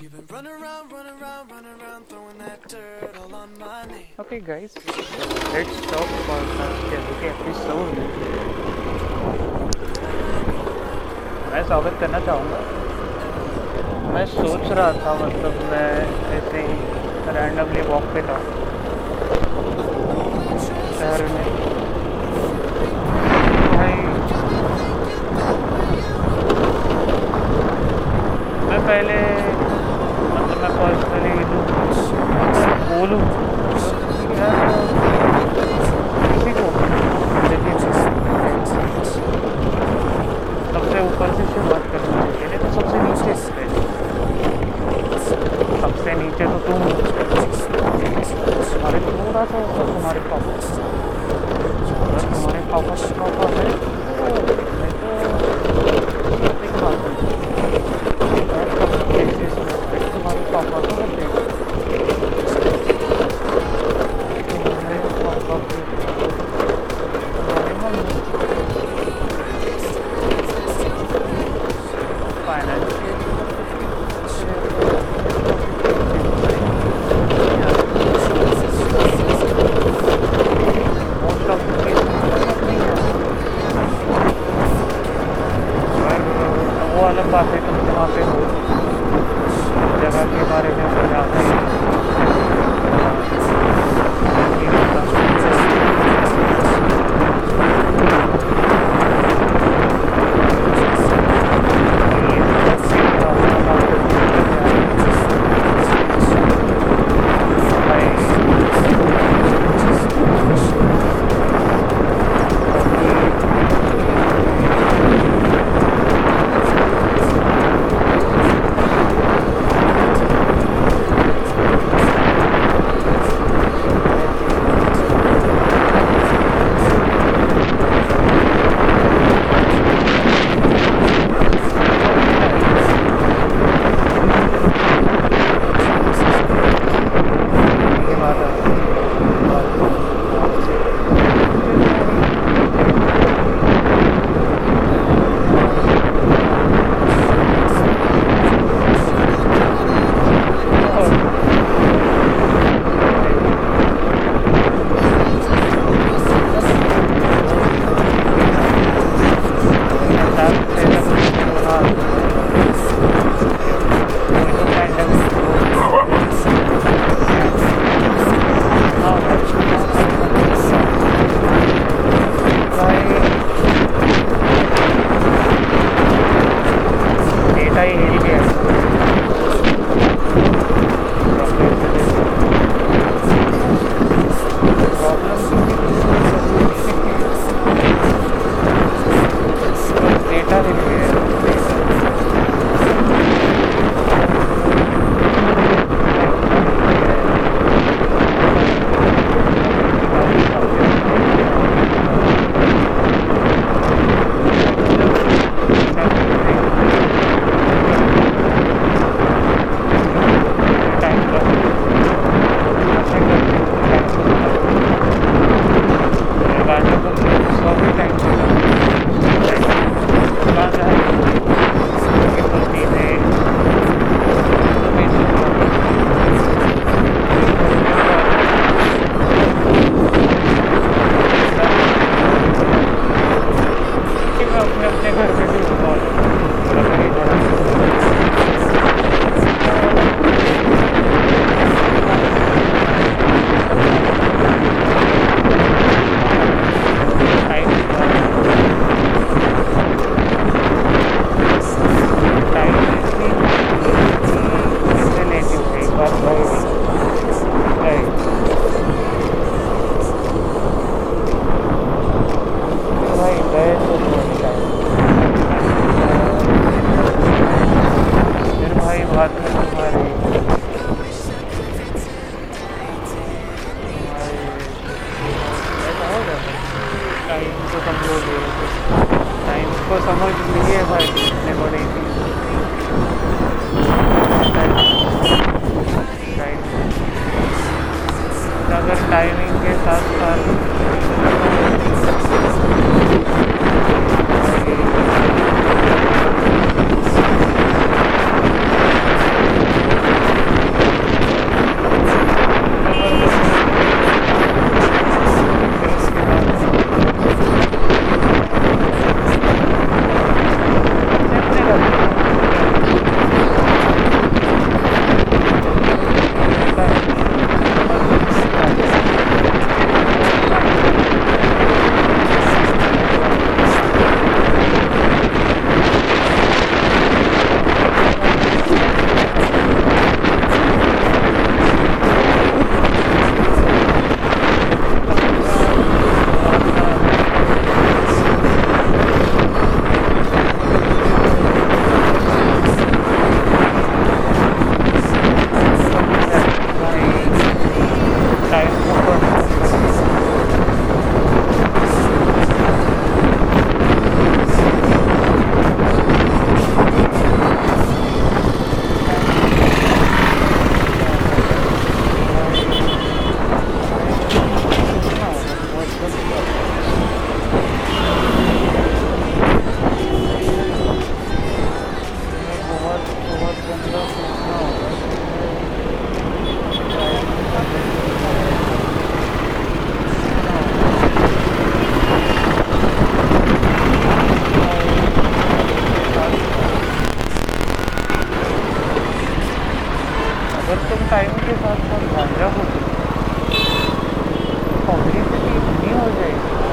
You've been running around, running around, running around, throwing that dirt all on my name. Okay, guys, let's stop for the episode. मैं स्वागत करना चाहूँगा मैं सोच रहा था मतलब मैं ऐसे ही रैंडमली वॉक पे था अगर तुम्हारे बात वहाँ पे। हो जगह के बारे में समझाते ही। भाई टाइमिंग के साथ साथ टाइम के साथ साथ गांजा हो जाएगी तो पब्लिसिटी इतनी हो जाएगी।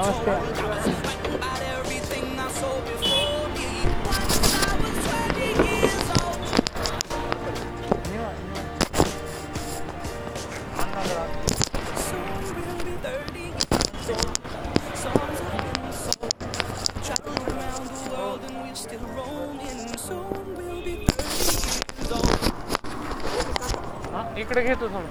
नमस्ते। इकडे घेतो थांब